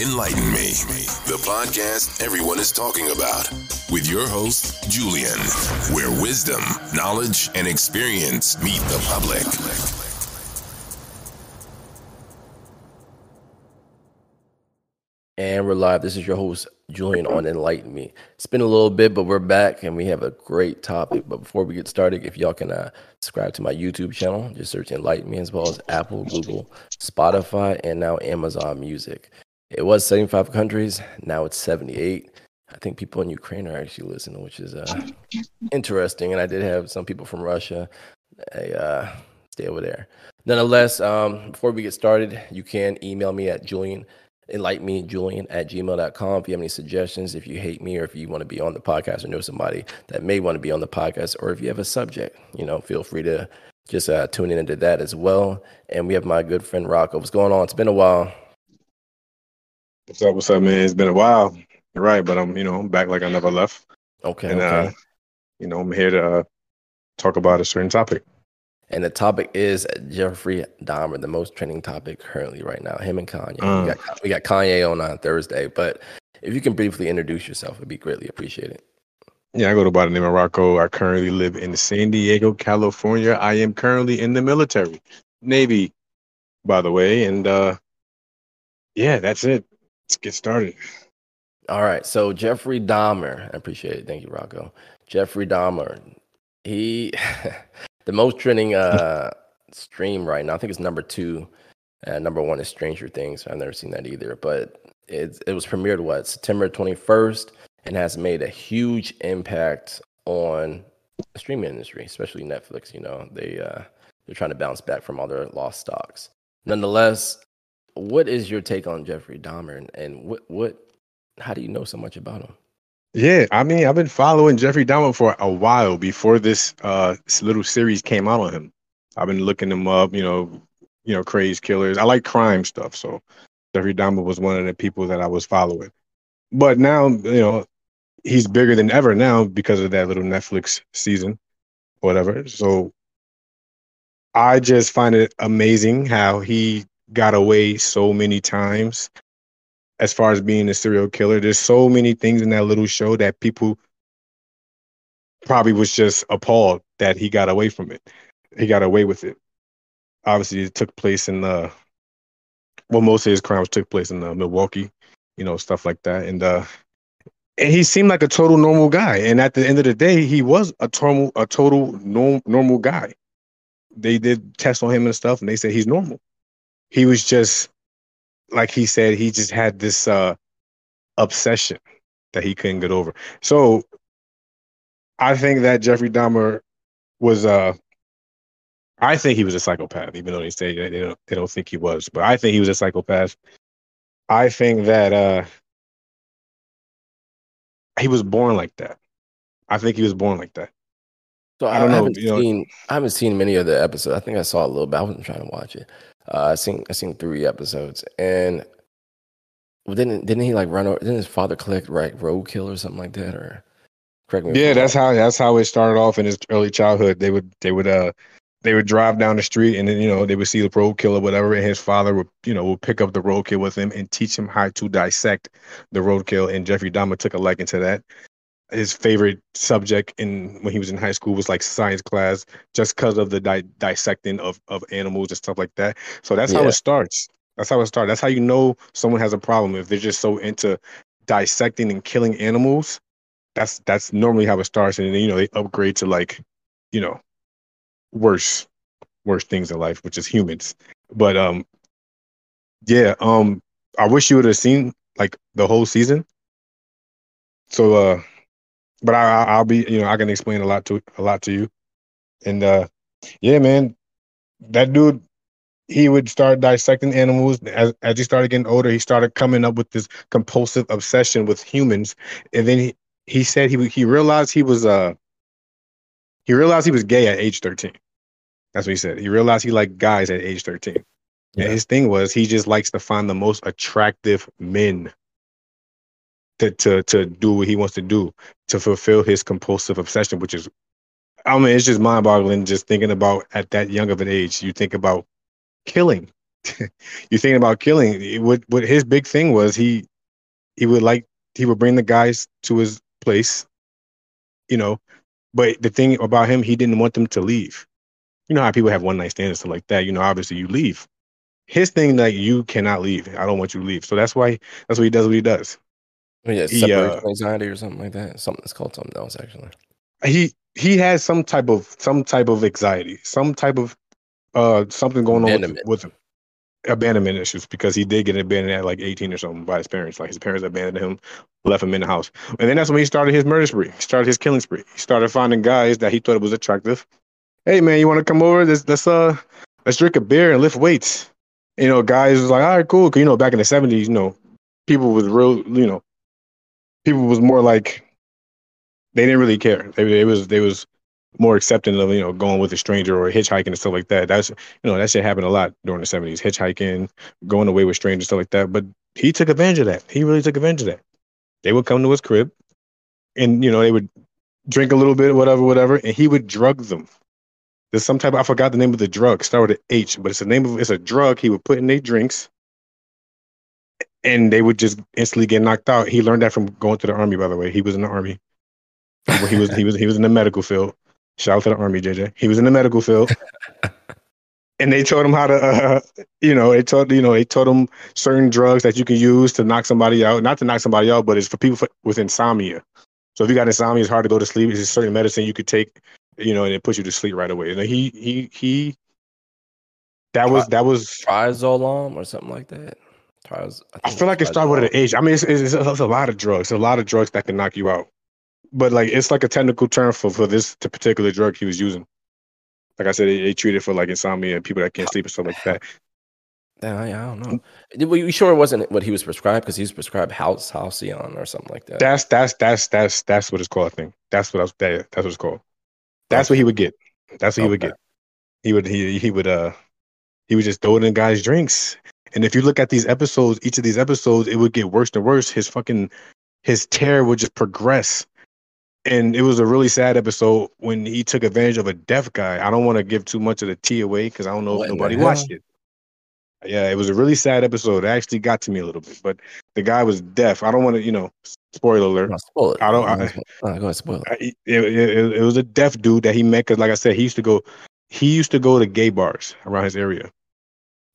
Enlighten Me, the podcast everyone is talking about, with your host, Julian, where wisdom, knowledge, and experience meet the public. And we're live. This is your host, Julian on Enlighten Me. It's been a little bit, but we're back and we have a great topic. But before we get started, if y'all can uh, subscribe to my YouTube channel, just search Enlighten Me as well as Apple, Google, Spotify, and now Amazon Music. It was 75 countries, now it's 78. I think people in Ukraine are actually listening, which is uh, interesting. And I did have some people from Russia. Uh, stay over there. Nonetheless, um, before we get started, you can email me at Julian enlighten me julian at gmail.com if you have any suggestions if you hate me or if you want to be on the podcast or know somebody that may want to be on the podcast or if you have a subject you know feel free to just uh, tune in into that as well and we have my good friend rocco what's going on it's been a while what's up what's up man it's been a while You're right but i'm you know i'm back like i never left okay and okay. uh you know i'm here to uh, talk about a certain topic and the topic is Jeffrey Dahmer, the most trending topic currently right now. Him and Kanye. Uh. We, got, we got Kanye on on Thursday, but if you can briefly introduce yourself, it'd be greatly appreciated. yeah i go to by the name of rocco i currently live in san diego california i am currently in the military navy by the way and uh yeah that's it let's get started All right. So Jeffrey Dahmer, I appreciate it. Thank you, Rocco. Jeffrey Dahmer, he the most trending uh stream right now. I think it's number two. Uh, number one is Stranger Things. I've never seen that either, but it it was premiered what September twenty first and has made a huge impact on the streaming industry, especially Netflix. You know they uh, they're trying to bounce back from all their lost stocks. Nonetheless, what is your take on Jeffrey Dahmer and, and what what how do you know so much about him? Yeah, I mean, I've been following Jeffrey Dahmer for a while before this uh little series came out on him. I've been looking him up, you know, you know, crazed killers. I like crime stuff, so Jeffrey Dahmer was one of the people that I was following. But now, you know, he's bigger than ever now because of that little Netflix season, whatever. So I just find it amazing how he got away so many times as far as being a serial killer. There's so many things in that little show that people probably was just appalled that he got away from it. He got away with it. Obviously, it took place in the well, most of his crimes took place in uh, Milwaukee, you know, stuff like that. And uh, and he seemed like a total normal guy. And at the end of the day, he was a total a total norm, normal guy. They did tests on him and stuff, and they said he's normal. He was just like he said, he just had this uh obsession that he couldn't get over. So I think that Jeffrey Dahmer was uh I think he was a psychopath, even though they say they don't they don't think he was. But I think he was a psychopath. I think that uh he was born like that. I think he was born like that. So I I, don't know, haven't you know- seen I haven't seen many of the episodes. I think I saw a little bit. I wasn't trying to watch it. Uh, I seen I seen three episodes, and well, didn't didn't he like run over? Didn't his father collect right roadkill or something like that? Or correct me. Yeah, that's how that's how it started off in his early childhood. They would they would uh they would drive down the street and then you know they would see the roadkill or whatever, and his father would you know would pick up the roadkill with him and teach him how to dissect the roadkill. And Jeffrey Dahmer took a liking to that. His favorite subject in when he was in high school was like science class, just because of the di- dissecting of of animals and stuff like that. So that's how it starts. That's how it starts. That's how you know someone has a problem if they're just so into dissecting and killing animals that's that's normally how it starts and then you know they upgrade to like you know worse worse things in life which is humans but um yeah um i wish you would have seen like the whole season so uh but i I- i'll be you know i can explain a lot to a lot to you. And uh yeah man that dude he would start dissecting animals. As, as he started getting older he started coming up with this compulsive obsession with humans. And then he, he said he he realized he was uh he realized he was gay at age 13 that's what he said. He realized he liked guys at age 13 Yeah. and his thing was he just likes to find the most attractive men to to to do what he wants to do to fulfill his compulsive obsession which is i mean it's just mind-boggling just thinking about at that young of an age you think about killing you thinking about killing. What what his big thing was he he would like he would bring the guys to his place, you know. But the thing about him, he didn't want them to leave. You know how people have one night stands and stuff like that. You know, obviously you leave. His thing like you cannot leave. I don't want you to leave. So that's why that's what he does. What he does. Oh, yeah, He, separation uh, anxiety or something like that. Something that's called something else actually. He he has some type of some type of anxiety, some type of uh something going on with, Abandonment. with him. abandonment issues because he did get abandoned at like 18 or something by his parents. Like his parents abandoned him, left him in the house. And then that's when he started his murder spree. He started his killing spree. He started finding guys that he thought was attractive. Hey man, you want to come over? Let's let's uh let's drink a beer and lift weights. You know, guys was like, all right, cool. 'Cause, you know, back in the 70s, you know, people with real, you know, people was more like they didn't really care. They, they was they was more accepting of you know going with a stranger or hitchhiking and stuff like that. That's you know that shit happened a lot during the seventies. Hitchhiking, going away with strangers, stuff like that. But he took advantage of that. He really took advantage of that. They would come to his crib, and you know they would drink a little bit, whatever, whatever, and he would drug them. There's some type. I forgot the name of the drug. Start with H, but it's the name of it's a drug he would put in their drinks, and they would just instantly get knocked out. He learned that from going to the army. By the way, he was in the army. He was he was he was in the medical field. Shout out to the army, JJ. He was in the medical field, and they taught him how to, uh, you know, they taught you know they taught him certain drugs that you can use to knock somebody out. Not to knock somebody out, but it's for people for, with insomnia. So if you got insomnia, it's hard to go to sleep. It's a certain medicine you could take, you know, and it puts you to sleep right away. And he he he. That was that was. Triazolam or something like that. Triaz, I feel like it started with an H. I mean, it's, it's, it's a lot of drugs. It's A lot of drugs that can knock you out. But like, it's like a technical term for for this particular drug he was using. Like I said, they, they treat it for like insomnia and people that can't sleep and stuff like that. Damn, I, I don't know. Were you sure it wasn't what he was prescribed? Because he was prescribed house Halcion or something like that. That's that's that's that's that's what it's called. I think that's what I was. That, that's what it's called. That's what he would get. That's what he would get. He would he he would uh he would just throw it in guys' drinks. And if you look at these episodes, each of these episodes, it would get worse and worse. His fucking his terror would just progress. And it was a really sad episode when he took advantage of a deaf guy. I don't want to give too much of the tea away because I don't know What if nobody watched it. Yeah, it was a really sad episode. It actually got to me a little bit, but the guy was deaf. I don't want to, you know, spoiler alert. No, spoil it. I don't- I- no, go ahead, spoil it. I- it, it, it was a deaf dude that he met because, like I said, he used to go. He used to go to gay bars around his area.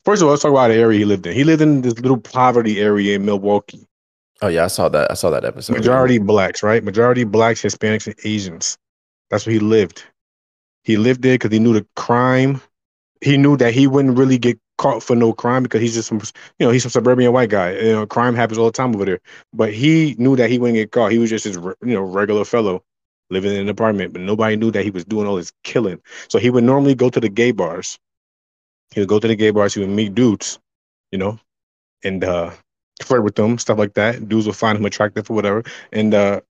First of all, let's talk about the area he lived in. He lived in this little poverty area in Milwaukee. Oh yeah, I saw that. I saw that episode. Majority blacks, right? Majority blacks, Hispanics, and Asians. That's where he lived. He lived there because he knew the crime. He knew that he wouldn't really get caught for no crime because he's just some, you know, he's some suburban white guy. You know, crime happens all the time over there. But he knew that he wouldn't get caught. He was just his, you know, regular fellow living in an apartment. But nobody knew that he was doing all this killing. So he would normally go to the gay bars. He would go to the gay bars. He would meet dudes, you know, and uh, flirt with them, stuff like that. Dudes would find him attractive or whatever. And uh,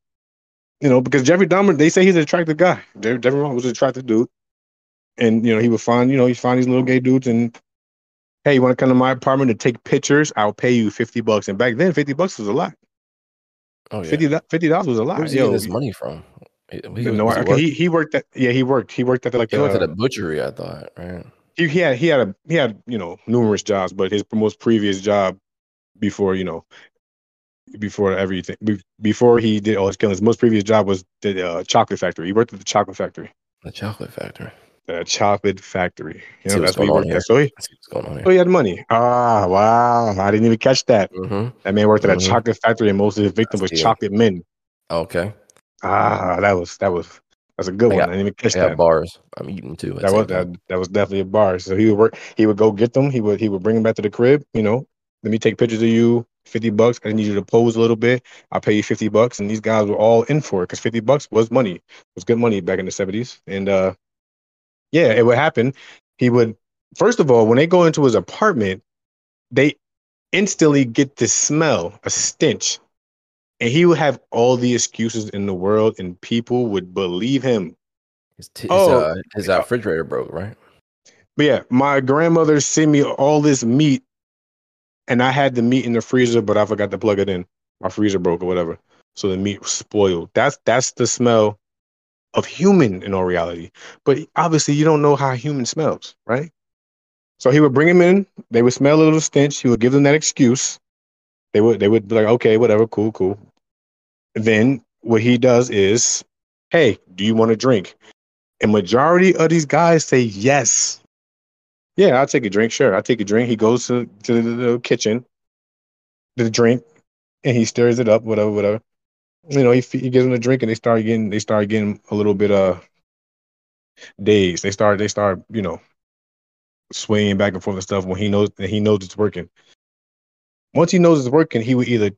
you know, because Jeffrey Dahmer, they say he's an attractive guy. Jeffrey Dahmer was an attractive dude, and you know, he would find, you know, he'd find these little gay dudes, and hey, you want to come to my apartment to take pictures? I'll pay you fifty bucks. And back then, fifty bucks was a lot. Oh yeah. Fifty Fifty dollars was a lot. Where's he getting this money from? He, he, no, he, okay, he worked at yeah he worked he worked at the, like he worked at a butchery, I thought, right? He, he had he had a he had you know numerous jobs, but his most previous job before you know before everything be- before he did all his killings, his most previous job was the uh, chocolate factory. He worked at the chocolate factory. The chocolate factory. The chocolate factory. You know, that's what he worked at. So he, Let's see what's going on so he had money. Ah, wow! I didn't even catch that. Mm-hmm. That man worked at a Mhm. chocolate factory, and most of his victims were chocolate men. Okay. Ah, that was that was that's a good I one. got- I didn't even catch I that. bars. I'm eating too. at That was that, that was definitely a bar. So he would work. He would go get them. He would he would bring them back to the crib. You know, let me take pictures of you. Fifty bucks. I need you to pose a little bit. I'll pay you fifty bucks. And these guys were all in for it because fifty bucks was money. It was good money back in the seventies. And uh, yeah, it would happen. He would first of all when they go into his apartment, they instantly get this smell, a stench. And he would have all the excuses in the world, and people would believe him. His, t- his, Oh. uh, his uh, refrigerator broke, right? But yeah, my grandmother sent me all this meat, and I had the meat in the freezer, but I forgot to plug it in. My freezer broke or whatever, so the meat was spoiled. That's that's the smell of human in all reality. But obviously, you don't know how human smells, right? So he would bring him in. They would smell a little stench. He would give them that excuse. They would they would be like, okay, whatever, cool, cool. Then what he does is, hey, do you want a drink? And majority of these guys say yes. Yeah, I'll take a drink. Sure, I'll take a drink. He goes to, to the, the kitchen, the drink, and he stirs it up, whatever, whatever. You know, he, he gives them a drink, and they start getting they start getting a little bit uh dazed. They start they start you know swaying back and forth and stuff when he knows that he knows it's working. Once he knows it's working, he would either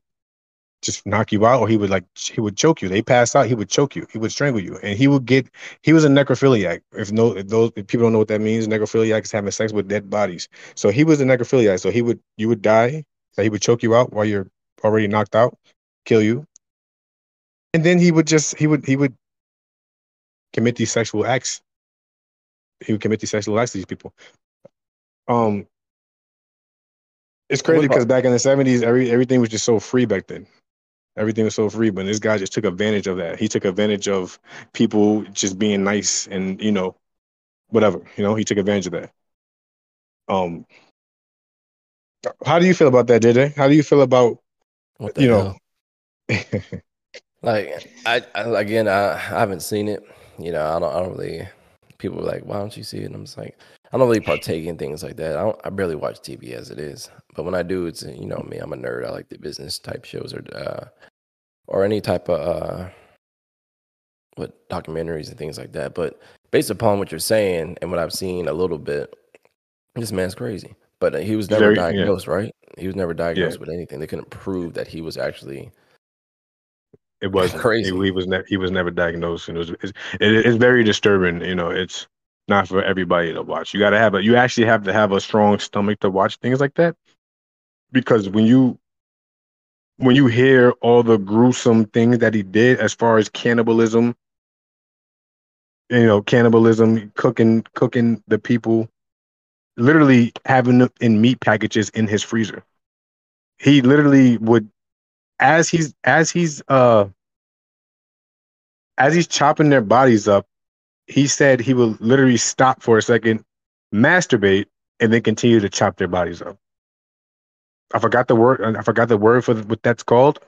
just knock you out or he would like he would choke you. They pass out, he would choke you, he would strangle you, and he would get he was a necrophiliac. If no if those if people don't know what that means, necrophiliac is having sex with dead bodies. So he was a necrophiliac. So he would you would die, so he would choke you out while you're already knocked out, kill you. And then he would just he would he would commit these sexual acts. He would commit these sexual acts to these people. Um, it's crazy because back in the seventies, every everything was just so free back then. Everything was so free, but this guy just took advantage of that. He took advantage of people just being nice and you know, whatever. You know, he took advantage of that. Um, how do you feel about that, JJ? How do you feel about you know? like I, I again, I, I haven't seen it. You know, I don't. I don't really. People are like, "Why don't you see it?" And I'm just like, I don't really partake in things like that. I don't. I barely watch TV as it is. But when I do, it's you know me. I'm a nerd. I like the business type shows or uh, or any type of uh, what documentaries and things like that. But based upon what you're saying and what I've seen a little bit, this man's crazy. But uh, he was never Very, diagnosed, yeah. right? He was never diagnosed yeah. with anything. They couldn't prove that he was actually. It was crazy. He, he was ne- he was never diagnosed, and it was it's, it, it's very disturbing. You know, it's not for everybody to watch. You got to have a you actually have to have a strong stomach to watch things like that because when you when you hear all the gruesome things that he did as far as cannibalism you know cannibalism cooking cooking the people literally having them in meat packages in his freezer he literally would as he's as he's uh as he's chopping their bodies up he said he will literally stop for a second, masturbate, and then continue to chop their bodies up. I forgot the word. I forgot the word for what that's called,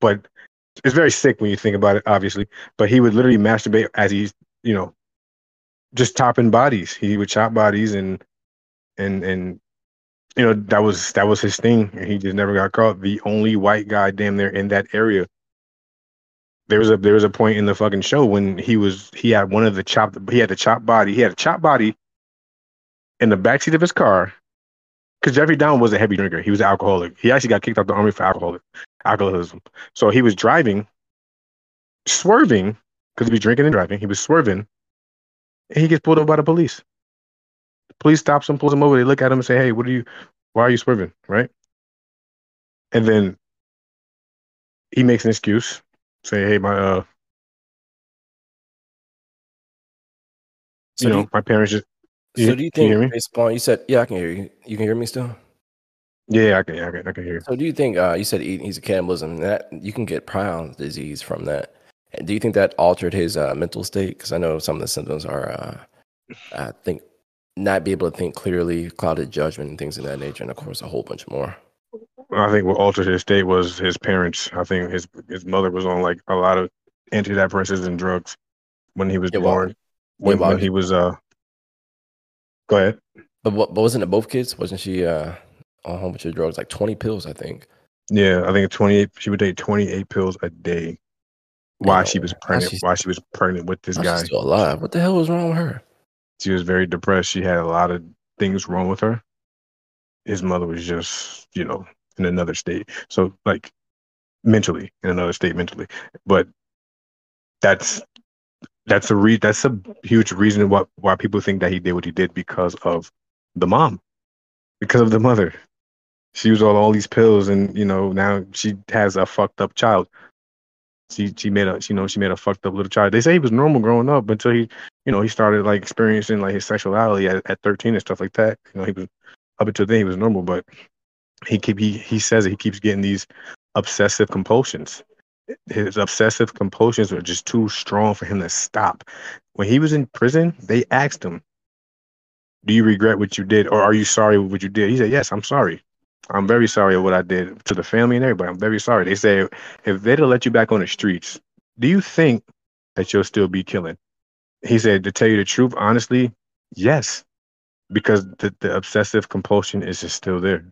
but it's very sick when you think about it. Obviously, but he would literally masturbate as he's, you know, just chopping bodies. He would chop bodies and and and you know that was that was his thing. And he just never got caught. The only white guy damn there in that area there was a there was a point in the fucking show when he was he had one of the chopped he had the chopped body he had a chopped body in the backseat of his car. Because Jeffrey Dahmer was a heavy drinker. He was an alcoholic. He actually got kicked out the army for alcoholic alcoholism. So he was driving swerving because he was drinking and driving he was swerving and he gets pulled over by the police. The police stops him pulls him over they look at him and say hey what are you why are you swerving? Right? And then he makes an excuse say, hey, my uh, so you know, you, my parents just. So do you think you based upon you said, yeah, I can hear you. You can hear me still. Yeah, I can. I can. I can hear you. So do you think uh, you said he's a cannibalism that you can get prion disease from that? And do you think that altered his uh, mental state? Because I know some of the symptoms are, uh, I think, not be able to think clearly, clouded judgment, and things of that nature, and of course, a whole bunch more. I think what altered his state was his parents. I think his his mother was on like a lot of antidepressants and drugs when he was born. When, when he was uh, go ahead. But what? But wasn't it both kids? Wasn't she uh on a whole bunch of drugs, like twenty pills? I think. Yeah, I think twenty eight. She would take twenty eight pills a day. Why she was pregnant? Why she was pregnant with this guy? still alive. What the hell was wrong with her? She was very depressed. She had a lot of things wrong with her. His mother was just, you know, in another state. So like mentally in another state mentally. But that's that's a re that's a huge reason why why people think that he did what he did because of the mom. Because of the mother. She was on all these pills and you know, now she has a fucked up child. She she made a you know, she made a fucked up little child. They say he was normal growing up until he you know, he started like experiencing like his sexuality at, at 13 and stuff like that. You know, he was up until then he was normal, but he keep he he says he keeps getting these obsessive compulsions. His obsessive compulsions are just too strong for him to stop. When he was in prison, they asked him, Do you regret what you did, or are you sorry with what you did? He said, Yes, I'm sorry. I'm very sorry of what I did to the family and everybody. I'm very sorry. They say if they'd have let you back on the streets, do you think that you'll still be killing? He said, to tell you the truth, honestly, yes, because the, the obsessive compulsion is just still there.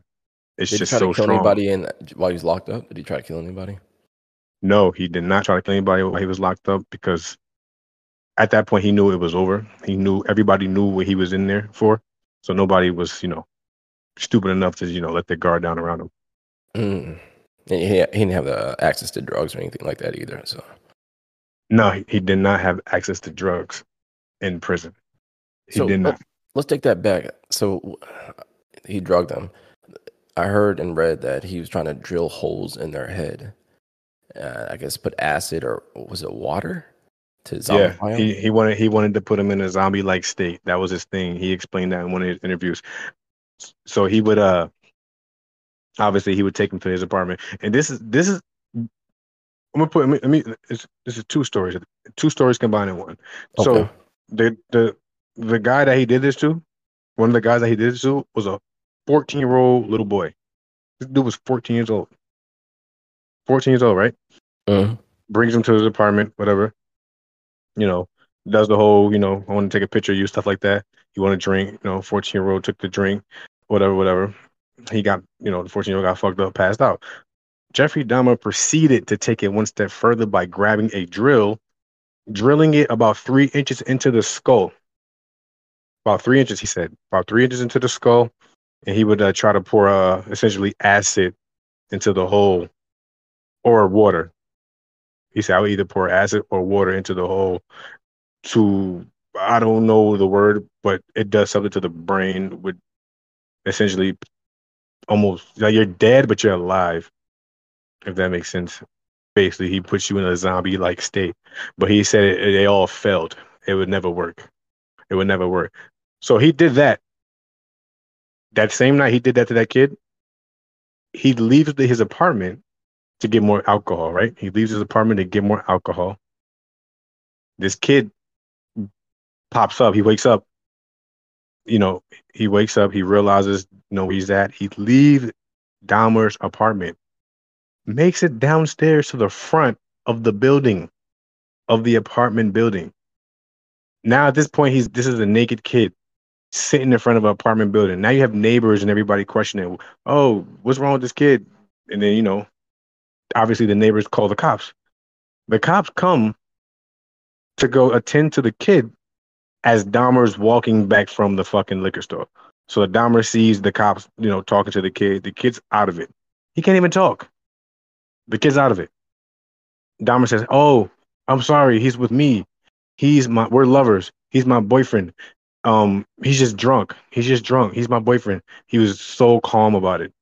It's Did just he try so to kill strong. anybody in while he was locked up? Did he try to kill anybody? No, he did not try to kill anybody while he was locked up because at that point he knew it was over. He knew everybody knew what he was in there for. So nobody was, you know, stupid enough to, you know, let their guard down around him. Mm. He, he didn't have the access to drugs or anything like that either. So No, he, he did not have access to drugs in prison. He So, did not. let- Let's take that back. So he drugged them. I heard and read that he was trying to drill holes in their head. Uh, I guess put acid or was it water to Yeah, he, he wanted he wanted to put him in a zombie like state. That was his thing. He explained that in one of his interviews. So he would uh obviously he would take him to his apartment. And this is this is I'm gonna put I mean, I mean it's, this is two stories. Two stories combined in one. So the the the guy that he did this to, one of the guys that he did this to was a 14 year old little boy. This dude was 14 years old. 14 years old, right? Mhm. brings him to his apartment, whatever. You know, does the whole, you know, I want to take a picture of you, stuff like that. You want to drink, you know, 14 year old took the drink, whatever, whatever. He got, you know, the 14 year old got fucked up, passed out. Jeffrey Dahmer proceeded to take it one step further by grabbing a drill, drilling it about three inches into the skull. About three inches, he said, about three inches into the skull. And he would uh, try to pour uh, essentially acid into the hole or water. He said, I would either pour acid or water into the hole to, I don't know the word, but it does something to the brain would essentially almost like you're dead, but you're alive, if that makes sense. Basically, he puts you in a zombie like state. But he said it, they all failed. It would never work. It would never work. So he did that. That same night he did that to that kid, he leaves his apartment to get more alcohol, right? He leaves his apartment to get more alcohol. This kid pops up. He wakes up. You know, he wakes up. He realizes, you know, he's at. He leaves Dahmer's apartment, makes it downstairs to the front of the building, of the apartment building. Now at this point, he's this is a naked kid sitting in front of an apartment building. Now you have neighbors and everybody questioning, "Oh, what's wrong with this kid?" And then you know, obviously the neighbors call the cops. The cops come to go attend to the kid as Dahmer's walking back from the fucking liquor store. So the Dahmer sees the cops, you know, talking to the kid. The kid's out of it. He can't even talk. The kid's out of it. Dahmer says, "Oh, I'm sorry. He's with me. He's my. We're lovers. He's my boyfriend. Um, he's just drunk. He's just drunk. He's my boyfriend." He was so calm about it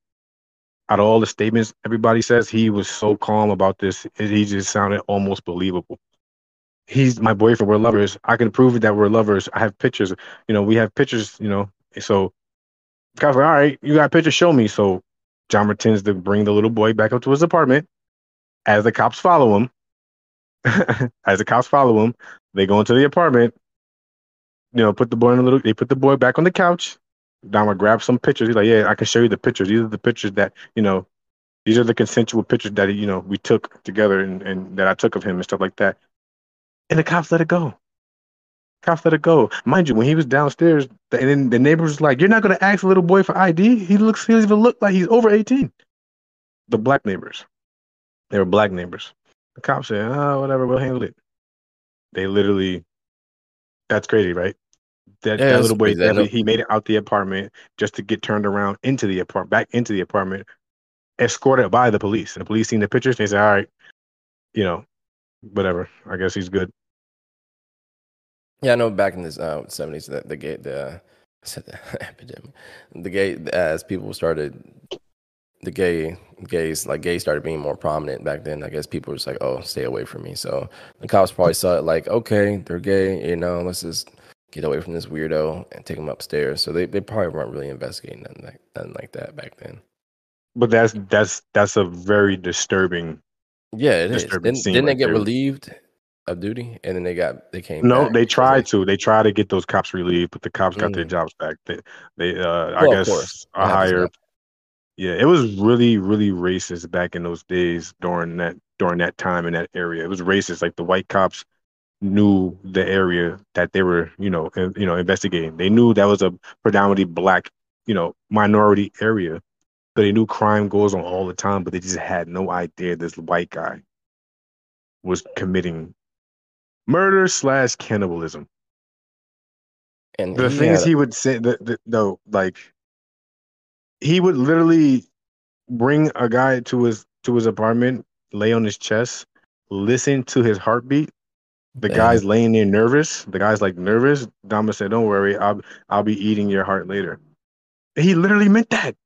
out of all the statements everybody says, he was so calm about this. He just sounded almost believable. He's my boyfriend. We're lovers. I can prove that we're lovers. I have pictures. You know, we have pictures. You know, so guys like, all right, you got pictures. Show me. So John pretends to bring the little boy back up to his apartment. As the cops follow him, as the cops follow him, they go into the apartment. You know, put the boy in a little. They put the boy back on the couch. Dahmer grabs some pictures. He's like, "Yeah, I can show you the pictures. These are the pictures that you know. These are the consensual pictures that you know we took together and, and that I took of him and stuff like that." And the cops let it go. Cops let it go. Mind you, when he was downstairs, the, and then the neighbors was like, "You're not gonna ask a little boy for ID? He looks. He doesn't even look like he's over 18." The black neighbors. They were black neighbors. The cops said, "Oh, whatever. We'll handle it." They literally. That's crazy, right? That, Yeah, that little boy, know- he made it out the apartment just to get turned around into the apartment, back into the apartment, escorted by the police. The police seen the pictures. They said, "All right, you know, whatever. I guess he's good." Yeah, I know back in the uh, 70s that the gay the I said the epidemic, the gay as people started the gay gays like gays started being more prominent back then. I guess people were just like, oh, stay away from me. So the cops probably saw it like, okay, they're gay, you know, let's just get away from this weirdo and take him upstairs. So they, they probably weren't really investigating nothing like, nothing like that back then. But that's that's that's a very disturbing. Yeah, it is. Disturbing Didn't, scene didn't they get there. relieved of duty, and then they got they came. No, back they tried to. They tried to get those cops relieved, but the cops got their Mm. jobs back. They, they uh, I Well, of guess a higher. Yeah, it was really, really racist back in those days during that during that time in that area. It was racist. Like the white cops knew the area that they were, you know, in, you know, investigating. They knew that was a predominantly black, you know, minority area. So they knew crime goes on all the time, but they just had no idea this white guy was committing murder slash cannibalism. And The he things had- he would say, the, the, no, like he would literally bring a guy to his to his apartment, lay on his chest, listen to his heartbeat. The Damn. guy's laying there nervous. The guy's like nervous. Dahmer said, "Don't worry, I'll I'll be eating your heart later." He literally meant that.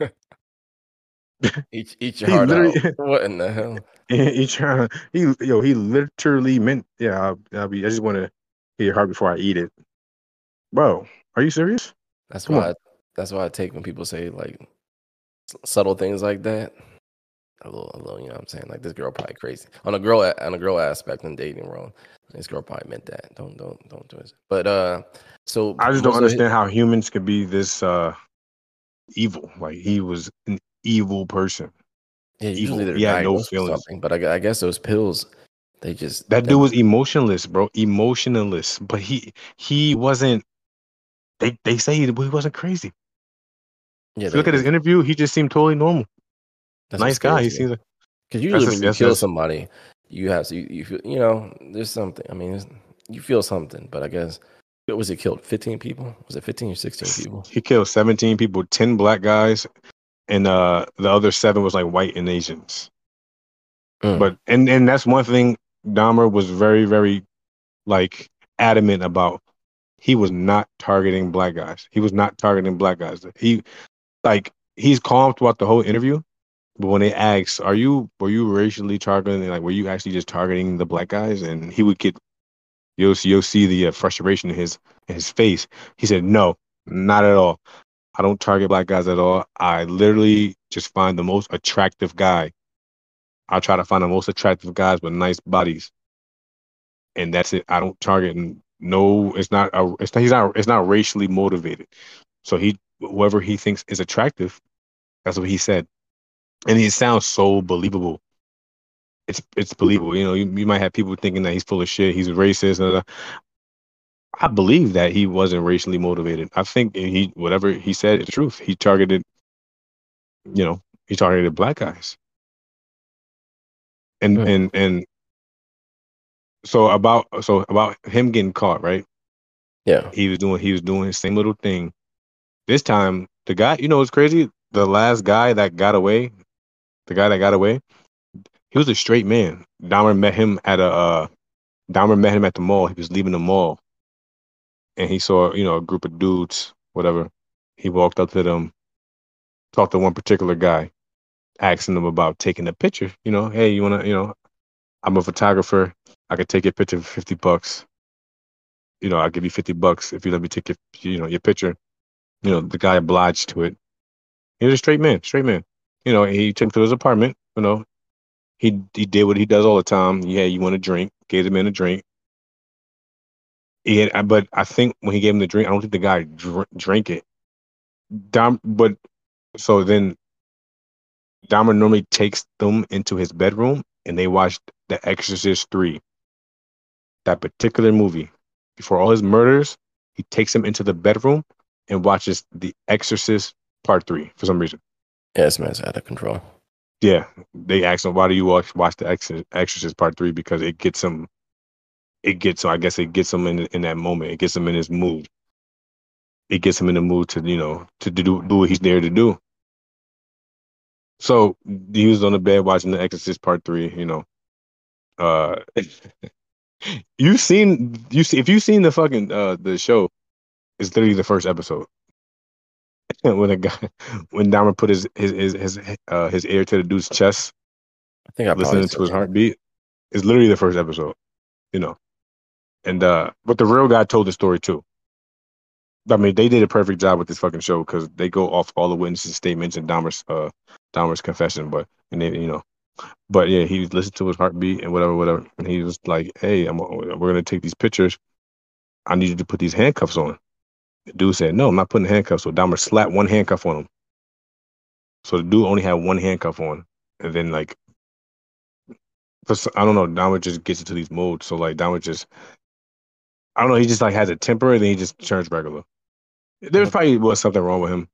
eat each your heart out. What in the hell? he trying he yo he literally meant yeah. I'll, I'll be. I just want to eat your heart before I eat it, bro. Are you serious? That's Come why. I, that's why I take when people say like subtle things like that. A little, a little. You know what I'm saying? Like this girl probably crazy on a girl on a girl aspect in dating world. This girl probably meant that. Don't don't don't do it. But uh, so I just don't understand how humans could be this uh evil. Like he was an evil person. Yeah, evil. usually they're He had no feelings. something. But I, I guess those pills, they just That dude was emotionless, bro. Emotionless. But he he wasn't. They they say he, he wasn't crazy. Yeah, look at his interview, he just seemed totally normal. Nice guy. He seems like Because usually when you kill somebody, you have to you, you feel you know there's something. I mean, you feel something, but I guess what was it killed? Fifteen people? Was it fifteen or sixteen people? he killed 17 people, 10 black guys, and uh the other seven was like white and Asians. Mm. But and and that's one thing Dahmer was very very like adamant about. He was not targeting black guys. He was not targeting black guys. He like he's calm throughout the whole interview, but when they asked, "Are you were you racially targeting? Like, were you actually just targeting the black guys?" and he would get you'll see, you'll see the uh, frustration in his in his face. He said, "No, not at all. I don't target black guys at all. I literally just find the most attractive guy. I try to find the most attractive guys with nice bodies, and that's it. I don't target. No, it's not. A, it's not. He's not. It's not racially motivated. So he, whoever he thinks is attractive, that's what he said, and he sounds so believable. It's it's believable. You know, you, you might have people thinking that he's full of shit. He's racist. And, I believe that he wasn't racially motivated. I think he whatever he said is the truth. He targeted, you know, he targeted black guys. And Hmm. and and so about so about him getting caught, right? Yeah, He was doing he was doing his same little thing. This time, the guy, you know, it's crazy? The last guy that got away, the guy that got away, he was a straight man. Dahmer met him at a uh, Dahmer met him at the mall. He was leaving the mall, and he saw you know a group of dudes, whatever. He walked up to them, talked to one particular guy, asking them about taking a picture. You know, hey, you wanna, you know, I'm a photographer. I could take your picture for fifty bucks. You know, I'll give you fifty bucks if you let me take your, you know, your picture. You know, the guy obliged to it. He was a straight man, straight man. You know, he took him to his apartment. You know, he he did what he does all the time. Yeah, you want a drink? Gave the man a drink. Had, but I think when he gave him the drink, I don't think the guy dr- drank it. Dom, but so then Dahmer normally takes them into his bedroom and they watch The Exorcist Three. That particular movie, before all his murders, he takes them into the bedroom and watches The Exorcist Part Three for some reason. Yeah, this man's out of control. Yeah, they asked him, "Why do you watch watch the Exorcist Part 3? Because it gets him, it gets him. I guess it gets him in in that moment. It gets him in his mood. It gets him in the mood to you know to do do what he's there to do. So he was on the bed watching the Exorcist Part Three. You know, uh, you've seen you see if you've seen the fucking uh the show, it's literally the first episode. when a guy when Dahmer put his his his his, uh, his ear to the dude's chest, I think I listening to his heartbeat, is literally the first episode. You know, and uh, but the real guy told the story too. I mean, they did a perfect job with this fucking show because they go off all the witnesses' statements and Dahmer's uh Dahmer's confession, but and they you know But yeah, he listened to his heartbeat and whatever, whatever. And he was like, "Hey, I'm, we're gonna take these pictures. I need you to put these handcuffs on." The dude said, "No, I'm not putting handcuffs." So Dahmer slapped one handcuff on him. So the dude only had one handcuff on, and then like, I don't know, Dahmer just gets into these modes. So like, Dahmer just, I don't know, he just like has a temper, and then he just turns regular. There's probably was something wrong with him.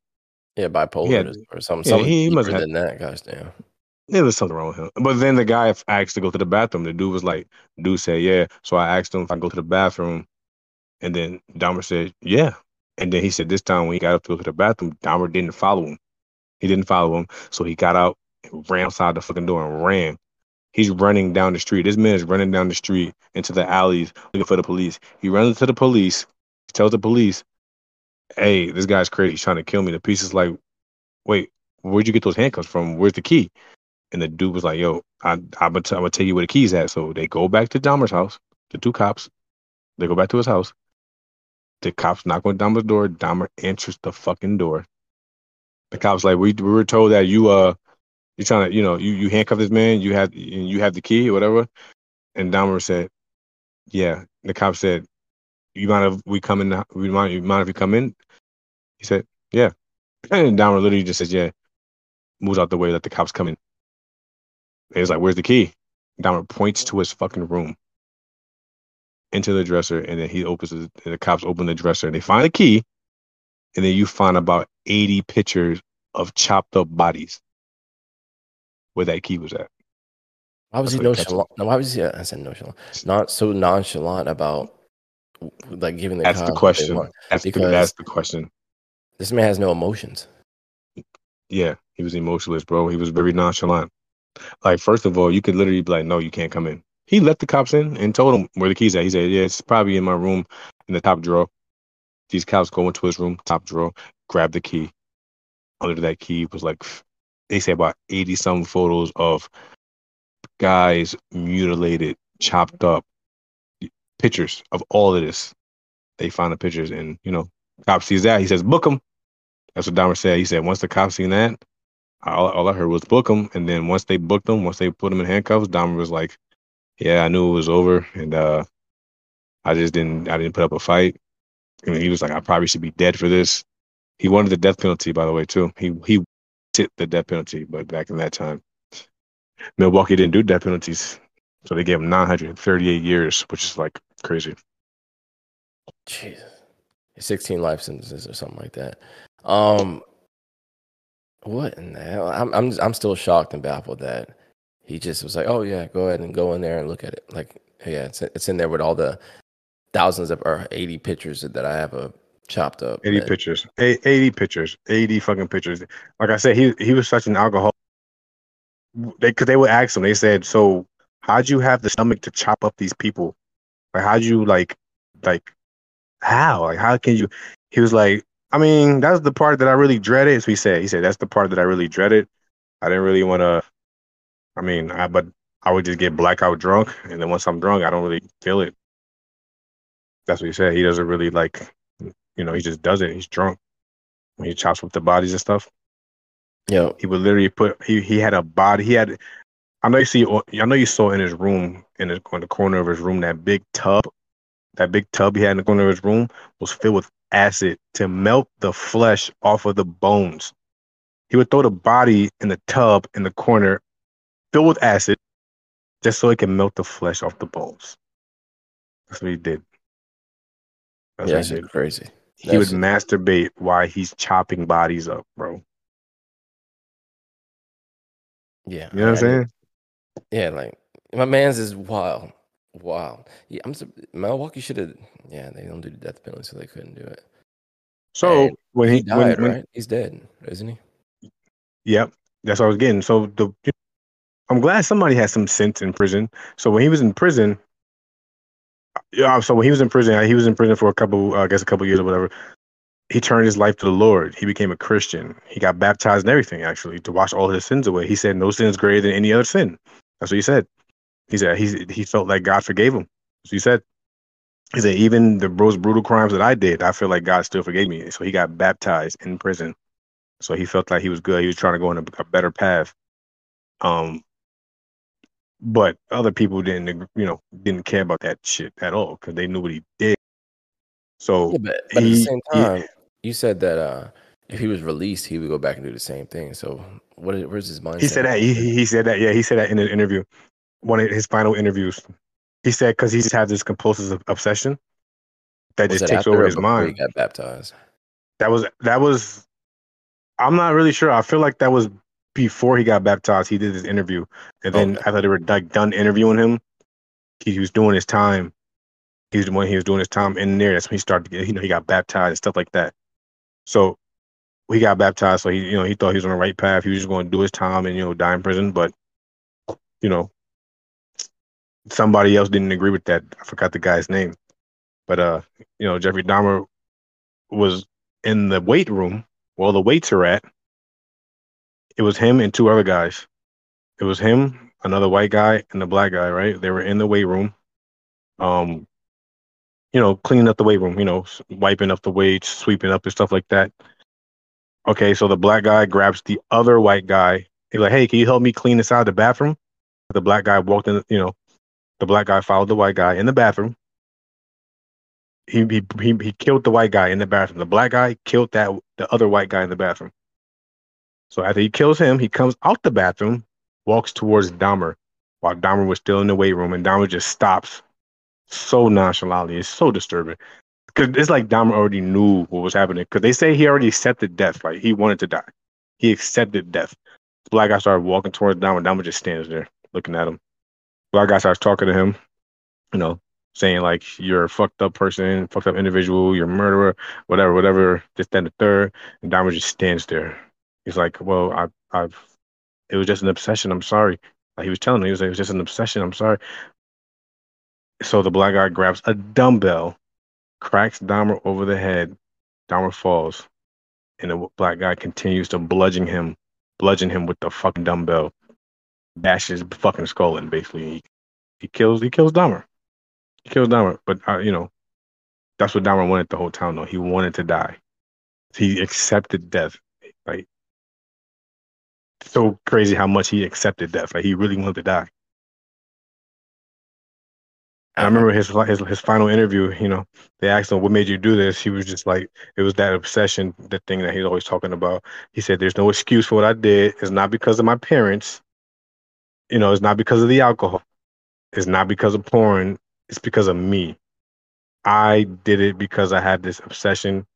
Yeah, bipolar Yeah. or something. Yeah, something he- must have- that. Gosh damn. Yeah, there's something wrong with him. But then the guy asked to go to the bathroom. The dude was like, dude said, yeah. So I asked him if I go to the bathroom. And then Dahmer said, yeah. And then he said this time when he got up to go to the bathroom, Dahmer didn't follow him. He didn't follow him. So he got out, ran outside the fucking door and ran. He's running down the street. This man is running down the street into the alleys looking for the police. He runs into the police, he tells the police, hey, this guy's crazy. He's trying to kill me. The police is like, wait, where'd you get those handcuffs from? Where's the key? And the dude was like, "Yo, I, I'm gonna tell you where the keys at." So they go back to Dahmer's house. The two cops, they go back to his house. The cops knock on Dahmer's door. Dahmer answers the fucking door. The cops like, "We we were told that you uh, you're trying to, you know, you you handcuff this man. You have you have the key or whatever." And Dahmer said, "Yeah." The cop said, "You mind if we come in? We mind you mind if we come in?" He said, "Yeah." And Dahmer literally just says, "Yeah." Moves out the way, let the cops come in. And he's like, "Where's the key?" Dahmer points to his fucking room, into the dresser, and then he opens the, and the cops open the dresser, and they find the key, and then you find about eighty pictures of chopped up bodies where that key was at. Why was That's he nonchalant? No, why was he? I said nonchalant. Not so nonchalant about like giving the That's cops the question. want. That's the, that's the question. This man has no emotions. Yeah, he was emotionless, bro. He was very nonchalant. Like, first of all, you could literally be like, "No, you can't come in." He let the cops in and told them where the keys at. He said, "Yeah, it's probably in my room in the top drawer." These cops go into his room, top drawer, grab the key. Under that key was like, they say about eighty some photos of guys mutilated, chopped up, pictures of all of this. They find the pictures, and you know, cop sees that. He says, "Book them." That's what Dahmer said. He said once the cops seen that, all, all I heard was book them. And then once they booked them, once they put them in handcuffs, Dahmer was like, "Yeah, I knew it was over, and uh, I just didn't, I didn't put up a fight." And he was like, "I probably should be dead for this." He wanted the death penalty, by the way, too. He he did the death penalty, but back in that time, Milwaukee didn't do death penalties, so they gave him 938 years, which is like crazy. Jesus. 16 life sentences or something like that. Um what in the hell? I'm I'm I'm still shocked and baffled that he just was like, "Oh yeah, go ahead and go in there and look at it." Like, yeah, it's it's in there with all the thousands of or 80 pictures that I have uh, chopped up. 80 that- pictures. A- 80 pictures. 80 fucking pictures. Like I said, he he was such an alcoholic. They cause they would ask him, they said, So how'd you have the stomach to chop up these people? Like how'd you like like how? Like how can you he was like, I mean, that's the part that I really dreaded. So he said, he said, that's the part that I really dreaded. I didn't really wanna I mean, I but I would just get blackout drunk and then once I'm drunk I don't really feel it. That's what he said. He doesn't really like you know, he just does it. He's drunk when he chops up the bodies and stuff. Yeah, He would literally put he he had a body. He had. I know you see. I know you saw in his room in his in the corner of his room that big tub. That big tub he had in the corner of his room was filled with acid to melt the flesh off of the bones. He would throw the body in the tub in the corner, filled with acid, just so it can melt the flesh off the bones. That's what he did. That's yeah, what he did. crazy. He would masturbate while he's chopping bodies up, bro. Yeah, You know what I'm saying? Yeah, like my man's is wild, wild. Yeah, I'm Milwaukee should have. Yeah, they don't do the death penalty, so they couldn't do it. So And when he, He died, when, when? He's dead, isn't he? yep, that's what I was getting. So the I'm glad somebody had some sense in prison. So when he was in prison, yeah. So when he was in prison, he was in prison for a couple, uh, I guess, a couple years or whatever. He turned his life to the Lord. He became a Christian. He got baptized and everything, actually, to wash all his sins away. He said, "No sin is greater than any other sin." That's what he said. He said he he felt like God forgave him. So he said. He said, even the most brutal crimes that I did, I feel like God still forgave me. So he got baptized in prison. So he felt like he was good. He was trying to go on a, a better path. Um, but other people didn't, you know, didn't care about that shit at all because they knew what he did. So, Yeah, but, but at the he- same he- time, you said that uh, if he was released, he would go back and do the same thing. So what? is- Where's his mindset? He said that. He, he he said that. Yeah, he said that in an interview, one of his final interviews. He said because he just has this compulsive obsession that Was just it takes over his before He mind. got baptized. That was that was. I'm not really sure. I feel like that was before he got baptized. He did this interview, and then Okay. after they were like done interviewing him, he, he was doing his time. He was when he was doing his time in there. That's when he started to get. You know, he got baptized and stuff like that. So he got baptized. So he, you know, he thought he was on the right path. He was just going to do his time and you know die in prison. But you know, somebody else didn't agree with that. I forgot the guy's name, but uh, you know, Jeffrey Dahmer was in the weight room while the weights are at. It was him and two other guys. It was him, another white guy, and the black guy. Right? They were in the weight room. Um, you know, cleaning up the weight room. You know, wiping up the weights, sweeping up and stuff like that. Okay, so the black guy grabs the other white guy. He's like, "Hey, can you help me clean this out of the bathroom?" The black guy walked in. You know, the black guy followed the white guy in the bathroom. He he he, he killed the white guy in the bathroom. The black guy killed that the other white guy in the bathroom. So after he kills him, he comes out the bathroom, walks towards Dahmer, while Dahmer was still in the weight room, and Dahmer just stops so nonchalantly. It's so disturbing because it's like Dahmer already knew what was happening. Because they say he already accepted death. Like he wanted to die. He accepted death. Black guy started walking towards Dahmer. Dahmer just stands there looking at him. Black guy starts talking to him, you know, saying like you're a fucked up person, fucked up individual, you're a murderer, whatever, whatever, this, then the third. And Dahmer just stands there. He's like, Well, I I've it was just an obsession, I'm sorry. Like he was telling me, he was like, it was just an obsession, I'm sorry. So the black guy grabs a dumbbell, cracks Dahmer over the head, Dahmer falls, and the black guy continues to bludgeon him, bludgeon him with the fucking dumbbell, bashes fucking skull in basically. He, he kills he kills Dahmer. He kills Dahmer, but uh, you know, that's what Dahmer wanted the whole time though. He wanted to die. He accepted death. Like so crazy how much he accepted death. Like he really wanted to die. And I uh-huh. remember his his his final interview. You know, they asked him, "What made you do this?" He was just like, "It was that obsession, the thing that he's always talking about." He said, "There's no excuse for what I did. It's not because of my parents. You know, it's not because of the alcohol. It's not because of porn. It's because of me. I did it because I had this obsession,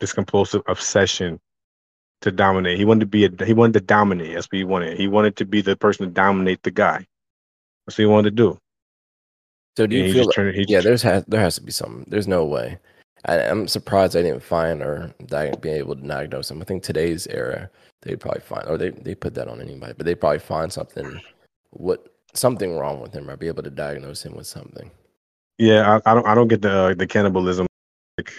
this compulsive obsession to dominate. He wanted to be a he wanted to dominate. That's what he wanted. He wanted to be the person to dominate the guy. That's what he wanted to do. So do you And feel? just turned- yeah, there's has there has to be something. There's no way. I, I'm surprised I didn't find or be able to diagnose him. I think today's era they probably find or they they put that on anybody, but they probably find something what something wrong with him or be able to diagnose him with something. Yeah, I, I don't I don't get the uh, the cannibalism. Like